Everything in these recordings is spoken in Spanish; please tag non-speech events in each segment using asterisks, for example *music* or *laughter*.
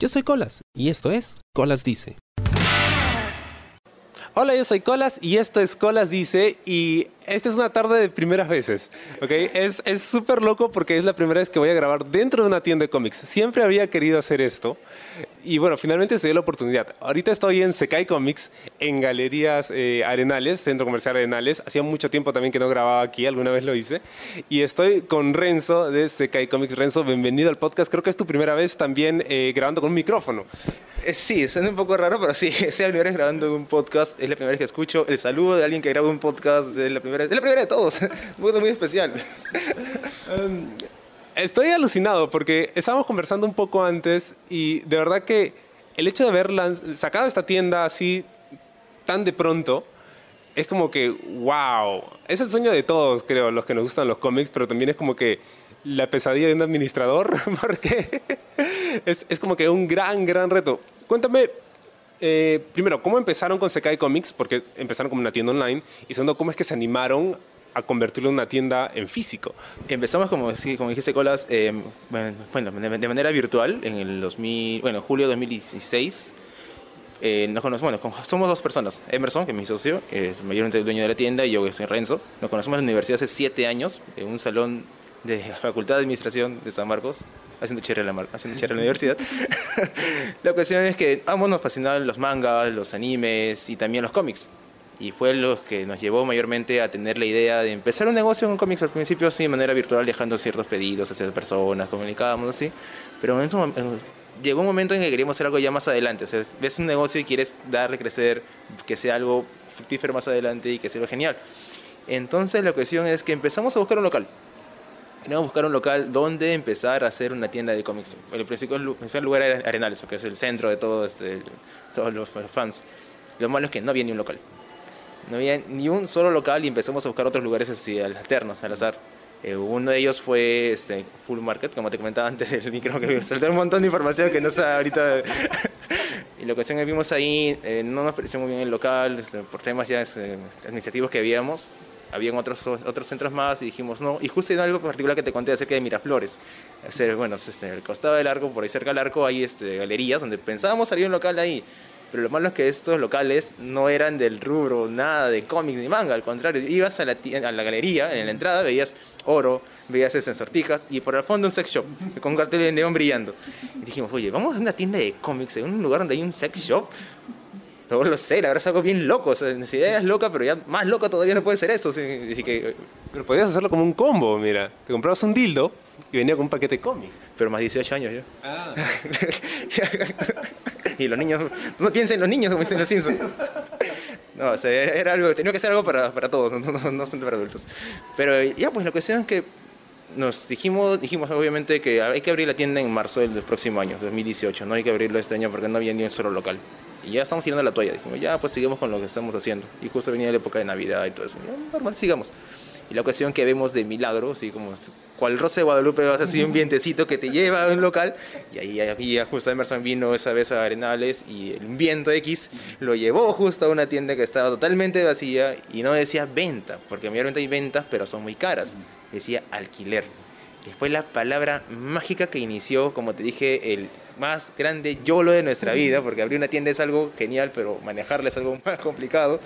Yo soy Colas y esto es Colas Dice. Hola, yo soy Colas y esto es Colas Dice y esta es una tarde de primeras veces, ¿ok? Es súper loco porque es la primera vez que voy a grabar dentro de una tienda de cómics. Siempre había querido hacer esto y bueno, finalmente se dio la oportunidad. Ahorita estoy en Sekai Comics, en Galerías eh, Arenales, Centro Comercial Arenales. Hacía mucho tiempo también que no grababa aquí, alguna vez lo hice. Y estoy con Renzo de Sekai Comics. Renzo, bienvenido al podcast. Creo que es tu primera vez también eh, grabando con un micrófono. Eh, sí, suena un poco raro, pero sí, es la primera vez grabando un podcast. Es la primera vez que escucho el saludo de alguien que graba un podcast. Es la primera es la primera de todos. *laughs* Muy especial. *laughs* Em, estoy alucinado porque estábamos conversando un poco antes y de verdad que el hecho de haber sacado esta tienda así tan de pronto es como que, wow, es el sueño de todos, creo, los que nos gustan los cómics, pero también es como que la pesadilla de un administrador, *laughs* porque es como que un gran, gran reto. Cuéntame, eh, primero, ¿cómo empezaron con Sekai Comics? Porque empezaron como una tienda online. Y segundo, ¿cómo es que se animaron a convertirlo en una tienda en físico? Empezamos, como, como dijiste, Colas, eh, bueno, de, manera virtual en el 2000, bueno, julio de 2016. Eh, nos conocemos, somos dos personas. Emerson, que es mi socio, es mayormente el dueño de la tienda, y yo, que soy Renzo. Nos conocemos en la universidad hace siete años, en un salón de la Facultad de Administración de San Marcos haciendo chévere la, haciendo chévere la universidad. *laughs* la cuestión es que ambos nos fascinaban los mangas, los animes y también los cómics. Y fue lo que nos llevó mayormente a tener la idea de empezar un negocio con cómics al principio, sí, de manera virtual, dejando ciertos pedidos hacia personas, comunicábamos así. Pero en llegó un momento en que queríamos hacer algo ya más adelante. O sea, ves un negocio y quieres darle crecer, que sea algo fructífero más adelante y que sea genial. Entonces la cuestión es que empezamos a buscar un local a buscar un local donde empezar a hacer una tienda de cómics. El principal lugar era Arenales, que es el centro de todo este, todos los fans. Lo malo es que no había ni un local. No había ni un solo local y empezamos a buscar otros lugares así, alternos, al azar. Eh, uno de ellos fue este, Full Market, como te comentaba antes del *laughs* micro, que solté un montón de información que no sé ahorita. *laughs* y ocasión que vimos ahí, eh, no nos pareció muy bien el local, este, por temas ya este, administrativos que habíamos habían otros, otros centros más y dijimos no. Y justo en algo particular que te conté acerca de Miraflores. Hacer, bueno, este, costado del arco, por ahí cerca del arco, hay este, galerías donde pensábamos salir un local ahí. Pero lo malo es que estos locales no eran del rubro, nada de cómics ni manga, al contrario, ibas a la, a la galería, en la entrada veías oro, veías esas sortijas y por el fondo un sex shop *laughs* con un cartel de neón brillando. Y dijimos, oye, vamos a una tienda de cómics en un lugar donde hay un sex shop. Pero lo sé, la verdad es algo bien loco. O sea, la idea es loca, pero ya más loca todavía no puede ser eso. Así, que... Pero podías hacerlo como un combo, mira. Te comprabas un dildo y venía con un paquete de cómics. Pero más 18 años ya. Ah. *laughs* y los niños, no piensen en los niños como dicen los Simpsons. No, o sea, era algo, tenía que ser algo para, para todos, no, no, no para adultos. Pero ya, pues la cuestión es que nos dijimos, dijimos obviamente que hay que abrir la tienda en marzo del próximo año, 2018. No hay que abrirlo este año porque no había ni un solo local. Y ya estamos tirando la toalla. Dijimos, ya, pues seguimos con lo que estamos haciendo. Y justo venía la época de Navidad y todo eso. normal, sigamos. Y la ocasión que vemos de milagro, así como cual Rosa de Guadalupe, vas así un vientecito que te lleva a un local. Y ahí había, justo Emerson vino esa vez a Arenales y el viento X lo llevó justo a una tienda que estaba totalmente vacía y no decía venta, porque mayormente hay ventas, pero son muy caras. Decía alquiler. Después la palabra mágica que inició, como te dije, el más grande YOLO de nuestra vida, porque abrir una tienda es algo genial, pero manejarla es algo *laughs* más complicado.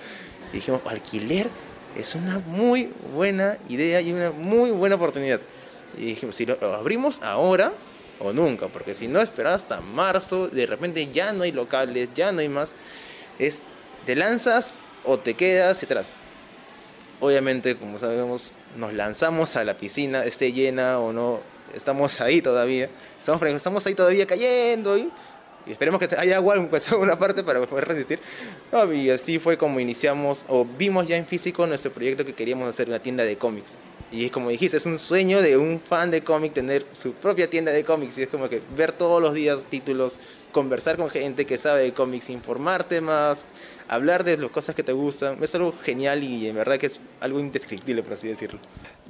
Y dijimos, alquiler es una muy buena idea y una muy buena oportunidad. Y dijimos, si lo, abrimos ahora o nunca, porque si no esperas hasta marzo, de repente ya no hay locales, ya no hay más, es te lanzas o te quedas atrás. Obviamente, como sabemos, nos lanzamos a la piscina, esté llena o no, estamos ahí todavía, estamos, estamos ahí todavía cayendo y, esperemos que haya agua *laughs* en una parte para poder resistir. y así fue como iniciamos o vimos ya en físico nuestro proyecto que queríamos hacer una tienda de cómics. Y como dijiste, es un sueño de un fan de cómics tener su propia tienda de cómics. Y es como que ver todos los días títulos, conversar con gente que sabe de cómics, informarte más, hablar de las cosas que te gustan. Es algo genial y en verdad que es algo indescriptible, por así decirlo.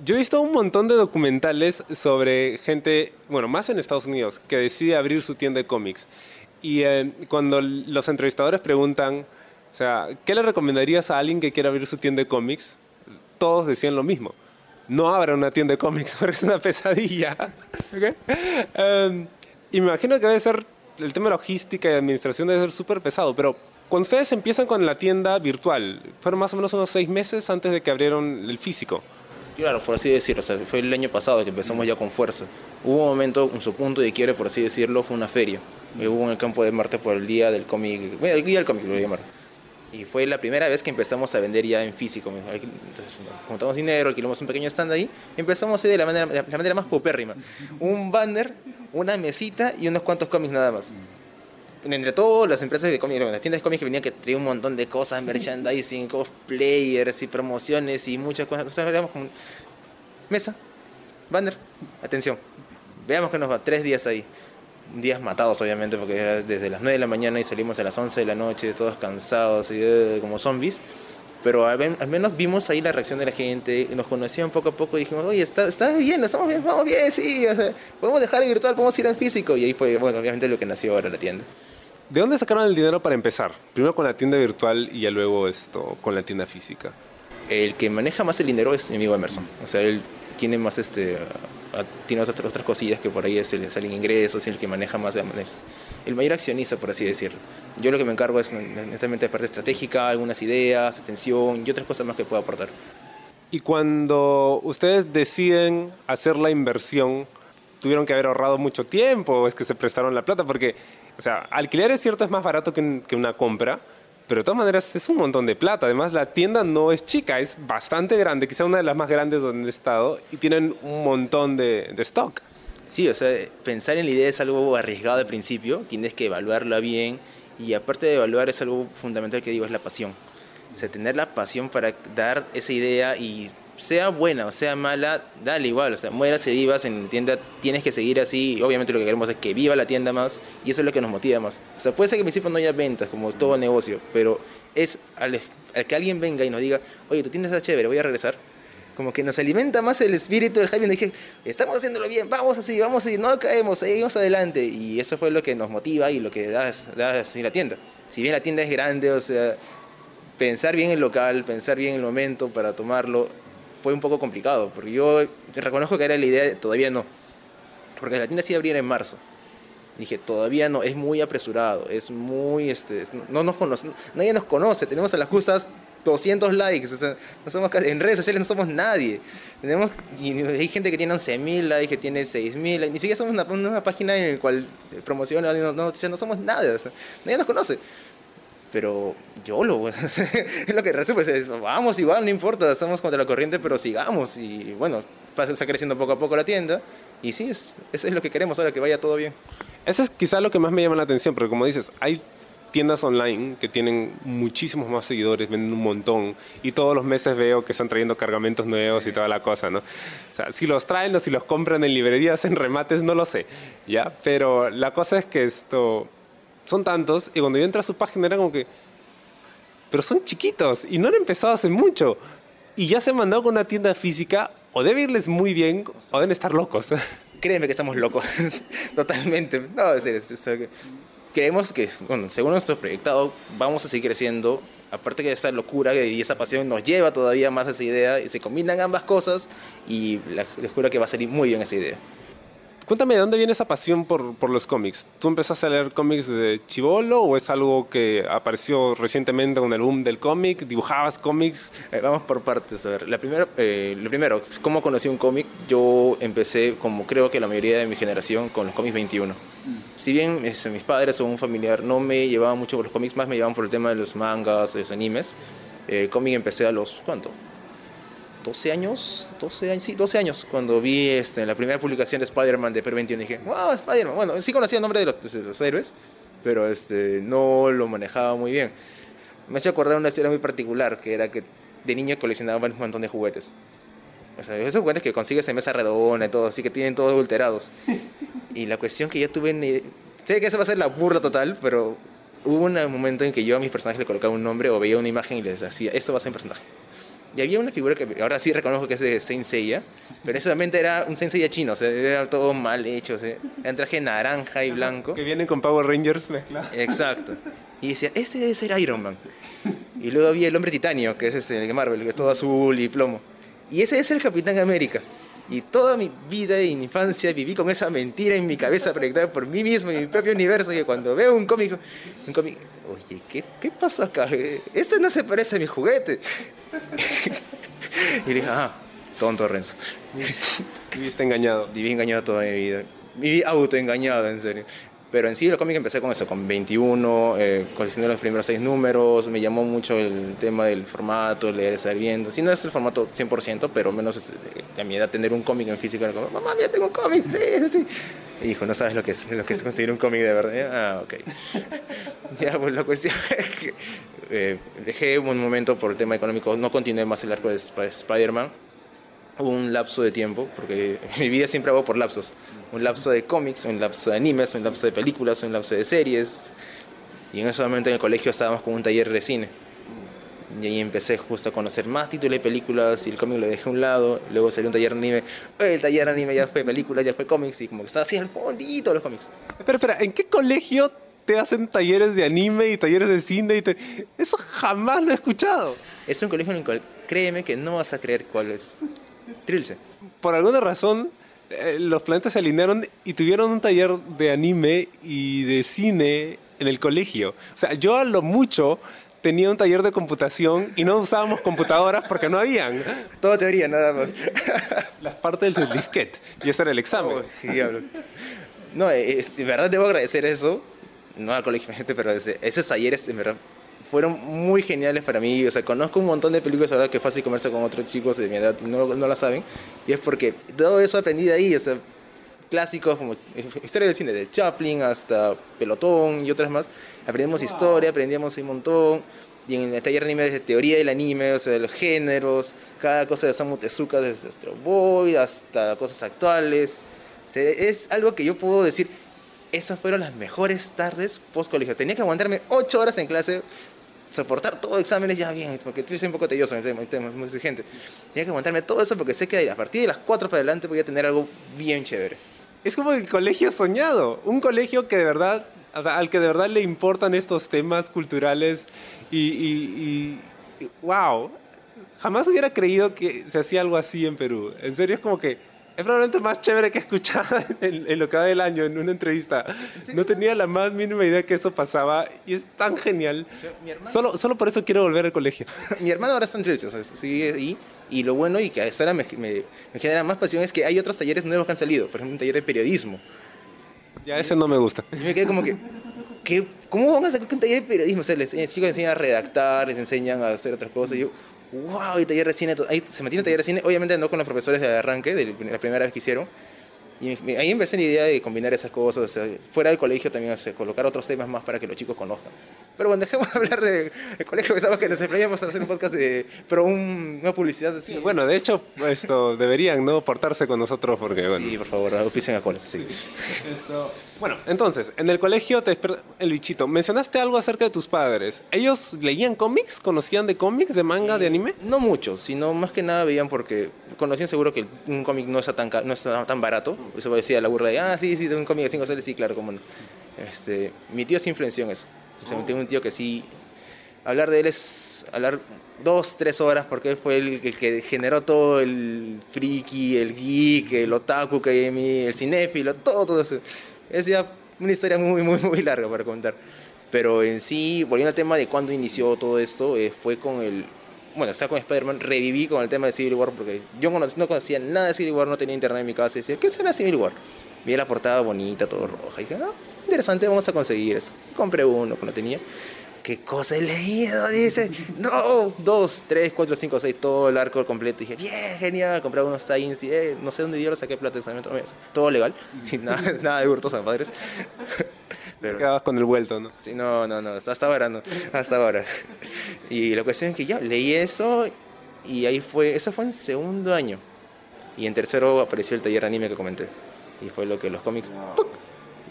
Yo he visto un montón de documentales sobre gente, bueno, más en Estados Unidos, que decide abrir su tienda de cómics. Y eh, cuando los entrevistadores preguntan, o sea, ¿qué le recomendarías a alguien que quiera abrir su tienda de cómics? Todos decían lo mismo no abra una tienda de cómics *laughs* porque es una pesadilla. *laughs* ¿Okay? Em, imagino que debe ser el tema de logística y administración debe ser súper pesado, pero cuando ustedes empiezan con la tienda virtual, fueron más o menos unos seis meses antes de que abrieron el físico. Claro, por así decirlo, o sea, fue el año pasado que empezamos ya con fuerza. Hubo un momento, en su punto de quiebre, por así decirlo, fue una feria. Hubo en el campo de Marte por el día del cómic, bueno, el día del cómic lo voy a llamar. Y fue la primera vez que empezamos a vender ya en físico. Entonces, juntamos dinero, alquilamos un pequeño stand ahí, empezamos de la manera, de la manera más popérrima. Un banner, una mesita y unos cuantos cómics nada más entre todas las empresas de cómics, las tiendas de cómics que venían que traían un montón de cosas, merchandising, cosplayers y promociones y muchas cosas. Nosotros veíamos como mesa, banner, atención. Veamos que nos va tres días ahí. Días matados, obviamente, porque era desde las 9 de la mañana y salimos a las 11 de la noche, todos cansados y eh, como zombies. Pero al, menos vimos ahí la reacción de la gente, nos conocían poco a poco y dijimos, oye, está, bien, estamos bien, vamos bien, sí, podemos dejar el virtual, podemos ir en físico. Y ahí fue, bueno, obviamente lo que nació ahora la tienda. ¿De dónde sacaron el dinero para empezar? Primero con la tienda virtual y ya luego esto con la tienda física. El que maneja más el dinero es mi amigo Emerson. O sea, él tiene más este tiene otras, otras cosillas que por ahí es el, salen ingresos el que maneja más es el mayor accionista por así decirlo. Yo lo que me encargo es netamente de parte estratégica algunas ideas atención y otras cosas más que puedo aportar. Y cuando ustedes deciden hacer la inversión tuvieron que haber ahorrado mucho tiempo es que se prestaron la plata porque o sea, alquiler es cierto, es más barato que, una compra, pero de todas maneras es un montón de plata. Además, la tienda no es chica, es bastante grande, quizá una de las más grandes donde he estado, y tienen un montón de, stock. Sí, o sea, pensar en la idea es algo arriesgado al principio, tienes que evaluarla bien, y aparte de evaluar es algo fundamental que digo, es la pasión. O sea, tener la pasión para dar esa idea y sea buena o sea mala, dale igual, o sea, mueras y vivas en la tienda, tienes que seguir así, y obviamente lo que queremos es que viva la tienda más, y eso es lo que nos motiva más. O sea, puede ser que en principio no haya ventas, como todo negocio, pero es al, que alguien venga y nos diga, oye, tu tienda está chévere, voy a regresar, como que nos alimenta más el espíritu del Jaime, dije, estamos haciéndolo bien, vamos así, vamos así, no caemos, seguimos adelante, y eso fue lo que nos motiva y lo que da, da así la tienda. Si bien la tienda es grande, o sea, pensar bien el local, pensar bien el momento para tomarlo, fue un poco complicado, porque yo reconozco que era la idea, todavía no, porque la tienda sí abría en marzo. Dije, todavía no, es muy apresurado, es muy, este, no nos conoce, nadie nos conoce, tenemos a las justas 200 likes, o sea, no somos, en redes sociales no somos nadie. Tenemos, y hay gente que tiene 11.000 likes, que tiene 6.000 ni siquiera somos una, una, página en la cual promociona, no, no, no somos nada, o sea, nadie nos conoce pero yo lo, *laughs* es lo que recibo, pues vamos igual, no importa, estamos contra la corriente, pero sigamos y bueno, está creciendo poco a poco la tienda y sí, es, eso es lo que queremos ahora, que vaya todo bien. Eso es quizás lo que más me llama la atención, porque como dices, hay tiendas online que tienen muchísimos más seguidores, venden un montón y todos los meses veo que están trayendo cargamentos nuevos y toda la cosa, ¿no? O sea, si los traen o si los compran en librerías, en remates, no lo sé, ¿ya? Pero la cosa es que esto son tantos, y cuando yo entré a su página era como que, pero son chiquitos y no han empezado hace mucho. Y ya se han mandado con una tienda física, o debe irles muy bien, o deben estar locos. *laughs* Créeme que estamos locos, *laughs* totalmente. No, es serio, creemos que, bueno, según nuestro proyectado, vamos a seguir creciendo. Aparte que esa locura y esa pasión nos lleva todavía más a esa idea y se combinan ambas cosas y les juro que va a salir muy bien esa idea. Cuéntame, ¿de dónde viene esa pasión por, por los cómics? ¿Tú empezaste a leer cómics de chivolo o es algo que apareció recientemente con el boom del cómic? ¿Dibujabas cómics? Eh, vamos por partes. A la primera, eh, lo primero, ¿cómo conocí un cómic? Yo empecé, como creo que la mayoría de mi generación, con los cómics 21. Si bien este, mis padres o un familiar no me llevaban mucho por los cómics, más me llevaban por el tema de los mangas, de los animes. Eh, cómic empecé a los, ¿cuánto? 12 años, 12 años, sí, 12 años, cuando vi este, la primera publicación de Spider-Man de Per 21, dije, wow, Spider-Man. Bueno, sí conocía el nombre de los, héroes, pero este, no lo manejaba muy bien. Me hace acordar una historia muy particular, que era que de niño coleccionaba un montón de juguetes. O sea, esos juguetes que consigues en mesa redonda y todo, así que tienen todos adulterados. *laughs* Y la cuestión que yo tuve, en, sé que esa va a ser la burla total, pero hubo un momento en que yo a mis personajes le colocaba un nombre o veía una imagen y les decía, esto va a ser un personaje. Y había una figura que ahora sí reconozco que es de Saint Seiya, pero ese momento era un Saint Seiya chino, o sea, era todo mal hecho, o sea, era un traje naranja y blanco. Que viene con Power Rangers mezclado. Exacto. Y decía, este debe ser Iron Man. Y luego había el hombre titanio, que es el de Marvel, que es todo azul y plomo. Y ese es el Capitán América. Y toda mi vida y mi infancia viví con esa mentira en mi cabeza proyectada por mí mismo en mi propio universo. Y cuando veo un cómic, un cómic, oye, ¿qué, qué pasó acá? Este no se parece a mi juguete. Y le dije, ah, tonto Renzo. Viviste engañado. Viví engañado toda mi vida. Viví autoengañado, en serio. Pero en sí, los cómics empecé con eso, con 21, eh, los primeros seis números, me llamó mucho el tema del formato, leer, estar viendo. Si no es el formato 100%, pero menos es, eh, a mi edad tener un cómic en físico, como, mamá, ya tengo un cómic, sí, sí, sí. Y dijo, no sabes lo que es, lo que es conseguir un cómic de verdad. Ah, ok. *laughs* ya, pues la cuestión *laughs* es que eh, dejé un momento por el tema económico, no continué más el arco de Sp- Spider-Man un lapso de tiempo, porque *laughs* mi vida siempre hago por lapsos. Un lapso de cómics, un lapso de animes, un lapso de películas, un lapso de series. Y en ese momento en el colegio estábamos con un taller de cine. Y ahí empecé justo a conocer más títulos de películas y el cómic lo dejé a un lado. Luego salió un taller de anime. El taller de anime ya fue películas, ya fue cómics y como que estaba así al fondito los cómics. Espera, espera, ¿en qué colegio te hacen talleres de anime y talleres de cine? Y te... Eso jamás lo he escuchado. Es un colegio en el cual créeme que no vas a creer cuál es. Trilce. Por alguna razón, eh, los planetas se alinearon y tuvieron un taller de anime y de cine en el colegio. O sea, yo a lo mucho tenía un taller de computación y no usábamos computadoras porque no habían Todo teoría, nada más. las partes del disquete. Y ese era el examen. Oh, qué diablos. No, es, de verdad debo agradecer eso, no al colegio, gente, pero ese- esos talleres, en verdad, fueron muy geniales para mí. O sea, conozco un montón de películas ahora que es fácil conversar con otros chicos de mi edad y no, no la saben. Y es porque todo eso aprendí de ahí, o sea, clásicos como historia del cine, de Chaplin hasta Pelotón y otras más. Aprendimos historia, aprendíamos un montón. Y en el taller de anime, desde teoría del anime, o sea, de los géneros, cada cosa de Osamu Tezuka, desde Astro Boy hasta cosas actuales. O sea, es algo que yo puedo decir, esas fueron las mejores tardes post colegio. Tenía que aguantarme ocho horas en clase, soportar todos exámenes ya bien, porque yo soy un poco tedioso, ese tema, muy exigente. Tenía que aguantarme todo eso porque sé que a partir de las 4 para adelante voy a tener algo bien chévere. Es como el colegio soñado, un colegio que de verdad, o sea, al que de verdad le importan estos temas culturales y, y- y- y- wow, jamás hubiera creído que se hacía algo así en Perú. En serio es como que es probablemente más chévere que escuchar *laughs* en, en lo que va del año en una entrevista. No tenía la más mínima idea que eso pasaba y es tan genial. mi hermano- Solo, solo por eso quiero volver al colegio. *laughs* Mi hermano ahora está en sea, sigue ahí. Y lo bueno y que hasta ahora me, me- me genera más pasión es que hay otros talleres nuevos que han salido. Por ejemplo, un taller de periodismo. Ya ese no me gusta. Y me quedé como que. ¿cómo van a sacar un taller de periodismo? O sea, les, los chicos les enseñan a redactar, les enseñan a hacer otras cosas. Y yo, wow, y taller de cine. Ahí se metió en taller de cine, obviamente no con los profesores de arranque, de la primera vez que hicieron. Y me- ahí empecé la idea de combinar esas cosas, o sea, fuera del colegio también, o sea, colocar otros temas más para que los chicos conozcan. Pero bueno, dejemos de hablar de- del colegio, pensamos que nos explayamos a hacer un podcast de, pero un- una publicidad así. Bueno, de hecho, esto deberían no portarse con nosotros porque bueno. Sí, por favor, auspicien a colas, sí. Esto- Bueno, entonces, en el colegio te el bichito. Mencionaste algo acerca de tus padres. ¿Ellos leían cómics? ¿Conocían de cómics, de manga, de anime? No mucho, sino más que nada veían porque conocían seguro que un cómic no está tan, no está tan barato. Eso decía la burla de, ah, sí, sí, de un cómic de 5 soles, sí, claro, cómo no. Este, mi tío se influenció en eso. O sea, tengo un tío que sí... Hablar de él es hablar dos, tres horas porque él fue el, el que generó todo el friki, el geek, el otaku que hay en mí, el cinéfilo, todo, todo eso. Es ya una historia muy, muy, muy larga para contar. Pero en sí, volviendo al tema de cuándo inició todo esto, eh, fue con el... Bueno, estaba con Spider-Man, reviví con el tema de Civil War porque yo no, no conocía nada de Civil War, no tenía internet en mi casa y decía, ¿qué será Civil War? Vi la portada bonita, todo roja, y dije, ah, interesante, vamos a conseguir eso. Compré uno que no tenía. ¿Qué cosa he leído? Dice, no, dos, tres, cuatro, cinco, seis, todo el arco completo. dije, bien, genial, compré unos y eh, no sé dónde yo lo saqué plata, todo legal, sin nada, *laughs* nada de hurtos a padres. Pero- Quedabas con el vuelto, ¿no? Sí, no, no, no, hasta ahora no, hasta ahora. Y la cuestión es que ya leí eso y ahí fue, eso fue en segundo año. Y en tercero apareció el taller anime que comenté. Y fue lo que los cómics, ¡puc!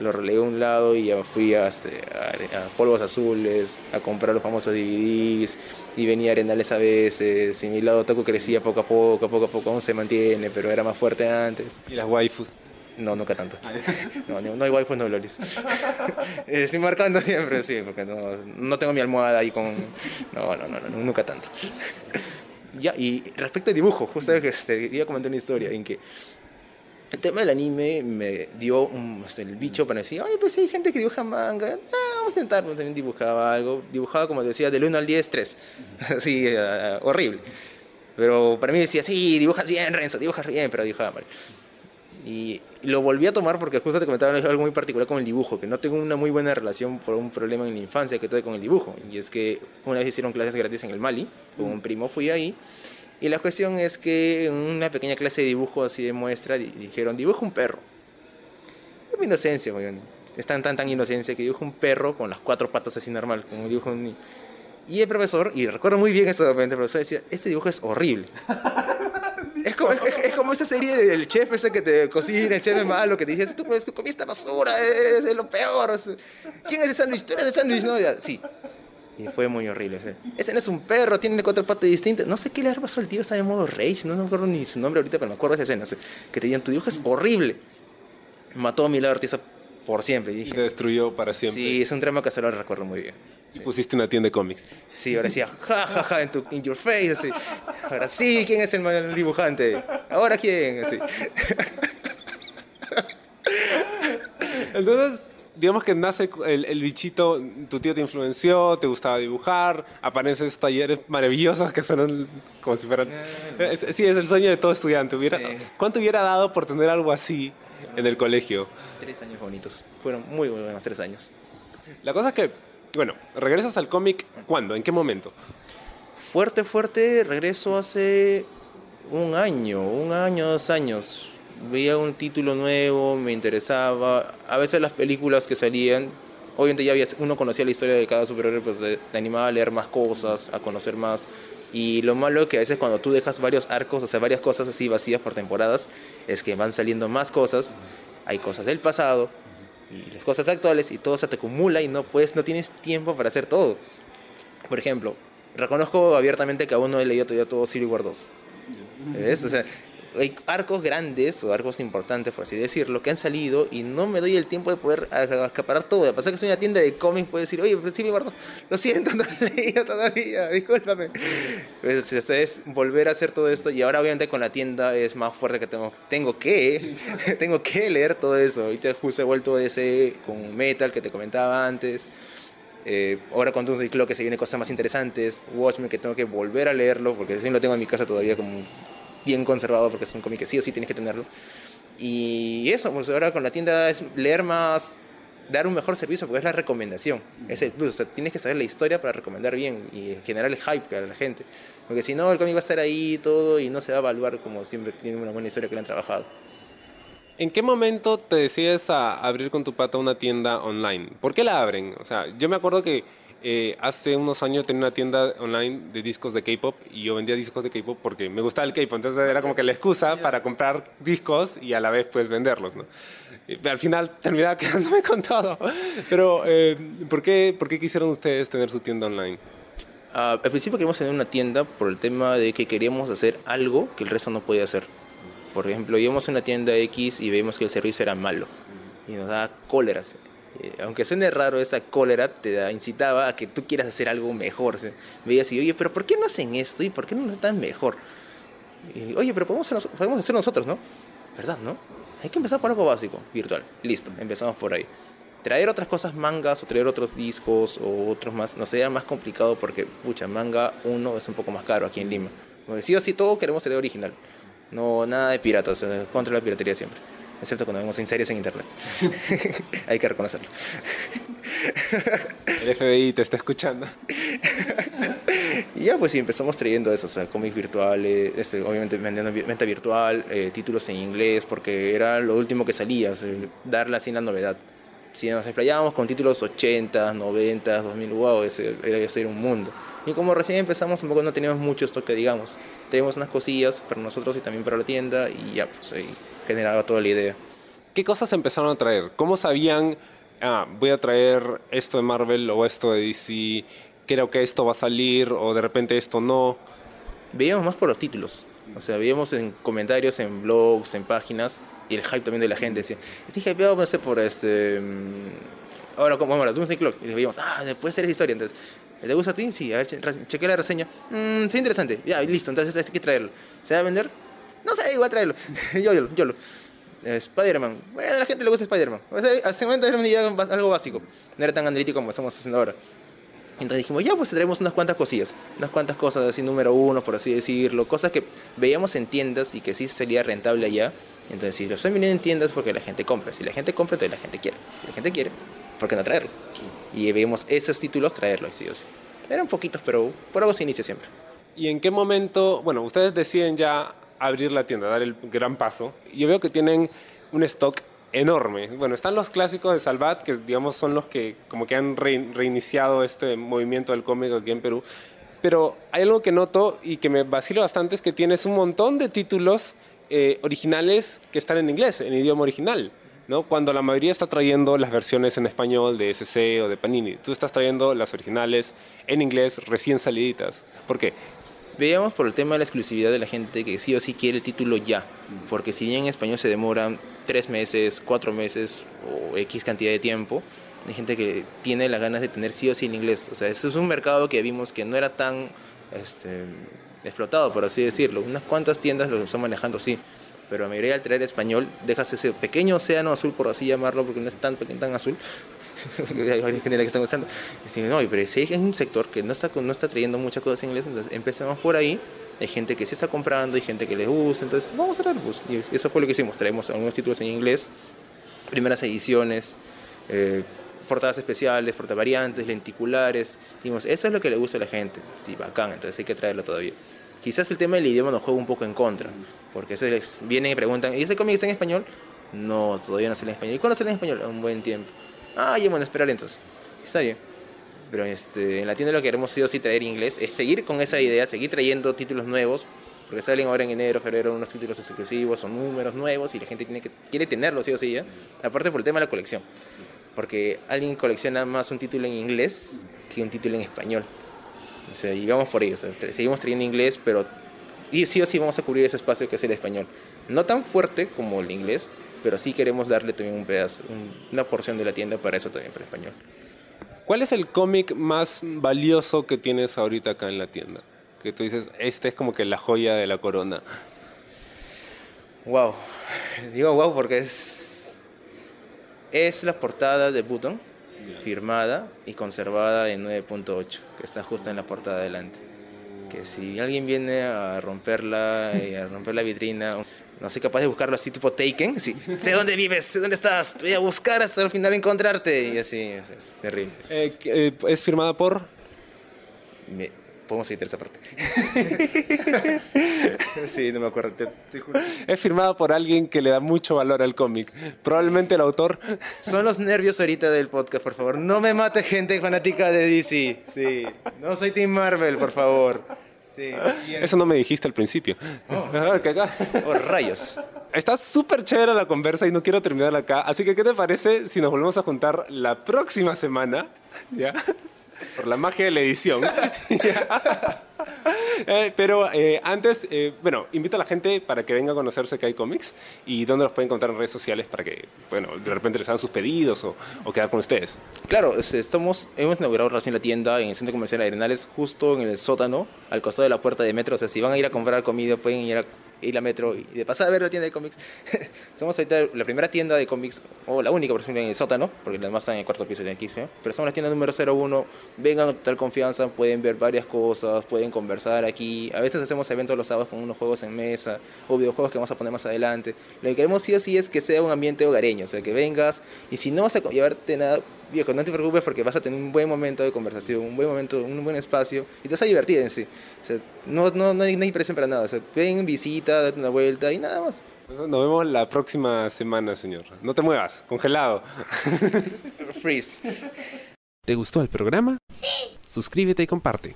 lo relegué a un lado y ya fui a, este, a- a Polvos Azules, a comprar los famosos DVDs, y venía Arenales a veces, y mi lado Taco crecía poco a poco, poco a poco, aún se mantiene, pero era más fuerte antes. Y las waifus. No, nunca tanto. *laughs* No, no, no hay waifus, no lolis. Eh, Estoy marcando siempre, sí, porque no, no tengo mi almohada ahí con... No, no, no, no, nunca tanto. *laughs* Ya, y respecto al dibujo, justo que este, iba a comentar una historia en que el tema del anime me dio el bicho para decir, oye, pues hay gente que dibuja manga, ah, vamos a intentar, pues, también dibujaba algo, dibujaba como decía, del 1 al 10, 3, así, uh, horrible. Pero para mí decía, sí, dibujas bien, Renzo, dibujas bien, pero dibujaba mal. Y lo volví a tomar porque justo te comentaba algo muy particular con el dibujo, que no tengo una muy buena relación por un problema en la infancia que tuve con el dibujo. Y es que una vez hicieron clases gratis en el Mali, con un primo fui ahí, y la cuestión es que en una pequeña clase de dibujo así de muestra dijeron, dibuja un perro. Es mi inocencia, es tan, tan, tan inocencia que dibuja un perro con las cuatro patas así normal, como dibujo un... Y el profesor, y recuerdo muy bien eso, el profesor decía, este dibujo es horrible. *laughs* Es como, es, como, esa serie del chef ese que te cocina, el chef es malo, que te dice, tú, tú comiste basura, es, lo peor. ¿Quién es ese sándwich? Tú eres el sándwich, ¿no? sí. Y fue muy horrible. Ese. ese no es un perro, tiene cuatro patas distintas. No sé qué le pasado al tío, está de modo rage, no, me acuerdo ni su nombre ahorita, pero me acuerdo de esa escena. Que te digan, tu dibujo es horrible. Mató a mi lado artista por siempre. Y dije, Te destruyó para siempre. Sí, es un drama que se lo recuerdo muy bien. Y pusiste una tienda de cómics. Sí, ahora decía, ja, ja, ja, en tu, in your face, así. Ahora sí, ¿quién es el dibujante? ¿Ahora quién? Así. Entonces, digamos que nace el, el, bichito, tu tío te influenció, te gustaba dibujar, aparecen esos talleres maravillosos que suenan como si fueran... sí, es el sueño de todo estudiante. Hubiera, ¿Cuánto hubiera dado por tener algo así en el colegio? Tres años bonitos. Fueron muy buenos tres años. La cosa es que, bueno, regresas al cómic, ¿cuándo? ¿En qué momento? Fuerte, fuerte, regreso hace un año, un año, dos años veía un título nuevo, me interesaba. A veces las películas que salían, obviamente ya había, uno conocía la historia de cada superhéroe, pero te, animaba a leer más cosas, a conocer más. Y lo malo que a veces cuando tú dejas varios arcos, o sea, varias cosas así vacías por temporadas, es que van saliendo más cosas. Hay cosas del pasado y las cosas actuales y todo se te acumula y no puedes, no tienes tiempo para hacer todo. Por ejemplo, reconozco abiertamente que aún no he leído todavía todo Civil War 2. ¿Ves? O sea, hay arcos grandes o arcos importantes, por así decirlo, que han salido y no me doy el tiempo de poder acaparar todo. A pesar que soy una tienda de cómics, puedo decir, oye, sí, Bartos, lo siento, no he leído todavía, *laughs* discúlpame. Pues, es volver a hacer todo esto y ahora obviamente con la tienda es más fuerte que tengo, tengo que, *laughs* tengo que leer todo eso. Ahorita justo he vuelto de ese con Metal que te comentaba antes. Eh, ahora con un ciclo que se viene cosas más interesantes, Watchmen que tengo que volver a leerlo porque sí lo tengo en mi casa todavía como bien conservado porque es un cómic que sí o sí tienes que tenerlo. Y eso, pues ahora con la tienda es leer más, dar un mejor servicio porque es la recomendación, es el plus. O sea, tienes que saber la historia para recomendar bien y generar el hype a la gente. Porque si no, el cómic va a estar ahí todo y no se va a evaluar como siempre tiene una buena historia que le han trabajado. ¿En qué momento te decides a abrir con tu pata una tienda online? ¿Por qué la abren? O sea, yo me acuerdo que eh, hace unos años tenía una tienda online de discos de K-pop y yo vendía discos de K-pop porque me gustaba el K-pop, entonces era como que la excusa para comprar discos y a la vez pues venderlos, ¿no? al final terminaba *laughs* quedándome con todo. Pero, eh, ¿por, qué, ¿por qué quisieron ustedes tener su tienda online? Uh, al principio queríamos tener una tienda por el tema de que queríamos hacer algo que el resto no podía hacer. Por ejemplo, íbamos a una tienda X y veíamos que el servicio era malo y nos daba cólera eh, aunque suene raro, esa cólera te incitaba a que tú quieras hacer algo mejor. Veías y, oye, pero ¿por qué no hacen esto y por qué no lo mejor? Y, oye, pero podemos hacer, podemos hacer nosotros, ¿no? ¿Verdad, no? Hay que empezar por algo básico, virtual. Listo, empezamos por ahí. Traer otras cosas mangas o traer otros discos o otros más, no sería más complicado porque, pucha, manga uno es un poco más caro aquí en Lima. Porque sí o sí todo queremos tener original. No, nada de piratas, contra la piratería siempre excepto cuando vemos en series en internet. *laughs* Hay que reconocerlo. El FBI te está escuchando. y ya, pues sí, empezamos trayendo eso, o sea, cómics virtuales, este, obviamente vendiendo venta virtual, eh, títulos en inglés, porque era lo último que salía, darle así la novedad. Si nos explayábamos con títulos 80, 90, 2000, wow, ese era, ese era un mundo. Y como recién empezamos, un poco no teníamos mucho esto que digamos. Teníamos unas cosillas para nosotros y también para la tienda y ya, pues ahí generaba toda la idea. ¿Qué cosas empezaron a traer? ¿Cómo sabían, ah, voy a traer esto de Marvel o esto de DC, creo que esto va a salir o de repente esto no? Veíamos más por los títulos. O sea, veíamos en comentarios, en blogs, en páginas y el hype también de la gente. Decía, estoy hypeado, no sé, por este. Mm, Ahora, como bueno, Doomsday Clock. Y veíamos, ah, puede ser esa historia. Entonces, ¿te gusta a ti? Sí, a ver, chequé la reseña. Mmm, se interesante. Ya, listo, entonces hay que traerlo. ¿Se va a vender? No sé, igual a traerlo. *laughs* yo, yo, yo. Spider-Man. Bueno, a la gente le gusta Spider-Man. Hace momento era una idea algo básico. No era tan analítico como estamos haciendo ahora. Entonces dijimos, ya, pues traemos unas cuantas cosillas. Unas cuantas cosas así, número uno, por así decirlo. Cosas que veíamos en tiendas y que sí sería rentable allá. Entonces, si lo están vendiendo en tiendas, porque la gente compra. Si la gente compra, entonces la gente quiere. Si la gente quiere, ¿por qué no traerlo? Y veíamos esos títulos, traerlos, sí o sí. Eran poquitos, pero por algo se inicia siempre. ¿Y en qué momento, bueno, ustedes deciden ya abrir la tienda, dar el gran paso? Yo veo que tienen un stock enorme. Bueno, están los clásicos de Salvat, que digamos son los que como que han reiniciado este movimiento del cómic aquí en Perú. Pero hay algo que noto y que me vacila bastante es que tienes un montón de títulos eh, originales que están en inglés, en idioma original. ¿no? Cuando la mayoría está trayendo las versiones en español de SC o de Panini. Tú estás trayendo las originales en inglés recién saliditas. ¿Por qué? Veíamos por el tema de la exclusividad de la gente que sí o sí quiere el título ya. Porque si bien en español se demoran tres meses, cuatro meses o X cantidad de tiempo, hay gente que tiene las ganas de tener sí o sí en inglés. O sea, eso es un mercado que vimos que no era tan este, explotado, por así decirlo. Unas cuantas tiendas lo están manejando, sí. Pero a mayoría al traer español, dejas ese pequeño océano azul, por así llamarlo, porque no es tan, tan azul, *laughs* hay varias que están usando. no, pero si hay un sector que no está, no está trayendo muchas cosas en inglés, entonces empecemos por ahí. Hay gente que sí está comprando, hay gente que les gusta, entonces vamos a traer. Pues, y eso fue lo que hicimos. Traemos algunos títulos en inglés, primeras ediciones, eh, portadas especiales, portavariantes, lenticulares. Dijimos, eso es lo que le gusta a la gente. Sí, bacán, entonces hay que traerlo todavía. Quizás el tema del idioma nos juega un poco en contra, porque se les vienen y preguntan, ¿y ese cómic está en español? No, todavía no sale en español. ¿Y cuándo sale en español? Un buen tiempo. Ah, ya bueno, esperar entonces. Está bien. Pero este, en la tienda lo que queremos sí o sí traer inglés es seguir con esa idea, seguir trayendo títulos nuevos, porque salen ahora en enero, febrero unos títulos exclusivos o números nuevos y la gente tiene que, quiere tenerlos sí o sí, ¿ya? aparte por el tema de la colección. Porque alguien colecciona más un título en inglés que un título en español. O sea, y vamos por ello. seguimos trayendo inglés, pero y sí o sí vamos a cubrir ese espacio que es el español. No tan fuerte como el inglés, pero sí queremos darle también un pedazo, una porción de la tienda para eso también, para español. ¿Cuál es el cómic más valioso que tienes ahorita acá en la tienda? Que tú dices, este es como que la joya de la corona. Wow. Digo wow porque es, es la portada de Button, firmada y conservada en 9.8, que está justo en la portada adelante. Que si alguien viene a romperla y a romper la vitrina, no soy capaz de buscarlo así tipo Taken. Sí. sé *laughs* dónde vives, sé dónde estás, te voy a buscar hasta el final encontrarte. Y así, es, terrible. Eh, eh, ¿Es firmada por? Me, podemos editar esa parte. *laughs* sí, no me acuerdo. es firmada por alguien que le da mucho valor al cómic. Probablemente el autor. Son los nervios ahorita del podcast, por favor. No me mate gente fanática de DC. Sí. No soy Team Marvel, por favor. Eso no me dijiste al principio. Oh, *laughs* oh rayos. Está súper chévere la conversa y no quiero terminar acá. Así que, ¿qué te parece si nos volvemos a juntar la próxima semana? ¿Ya? Por la magia de la edición. *laughs* Eh, pero eh, antes, eh, bueno, invito a la gente para que venga a conocerse que hay cómics y dónde los pueden encontrar en redes sociales para que, bueno, de repente les hagan sus pedidos o, quedar con ustedes. Claro, estamos, hemos inaugurado recién la tienda en el Centro Comercial Arenales, justo en el sótano, al costado de la puerta de metro. O sea, si van a ir a comprar comida, pueden ir a ir a Metro y de pasar a ver la tienda de cómics. *laughs* somos ahorita la primera tienda de cómics, o la única, por ejemplo, en el sótano, porque las demás están en el cuarto piso de aquí, pero somos la tienda número 01. Vengan con total confianza, pueden ver varias cosas, pueden conversar aquí. A veces hacemos eventos los sábados con unos juegos en mesa o videojuegos que vamos a poner más adelante. Lo que queremos sí o sí es que sea un ambiente hogareño, o sea, que vengas y si no vas a llevarte nada, viejo, no te preocupes porque vas a tener un buen momento de conversación, un buen momento, un buen espacio y te vas a divertir en sí. O sea, no, no, no, hay, no hay presión para nada. O sea, ven, visita, date una vuelta y nada más. Nos vemos la próxima semana, señor. No te muevas, congelado. *laughs* Freeze. ¿Te gustó el programa? Sí. Suscríbete y comparte.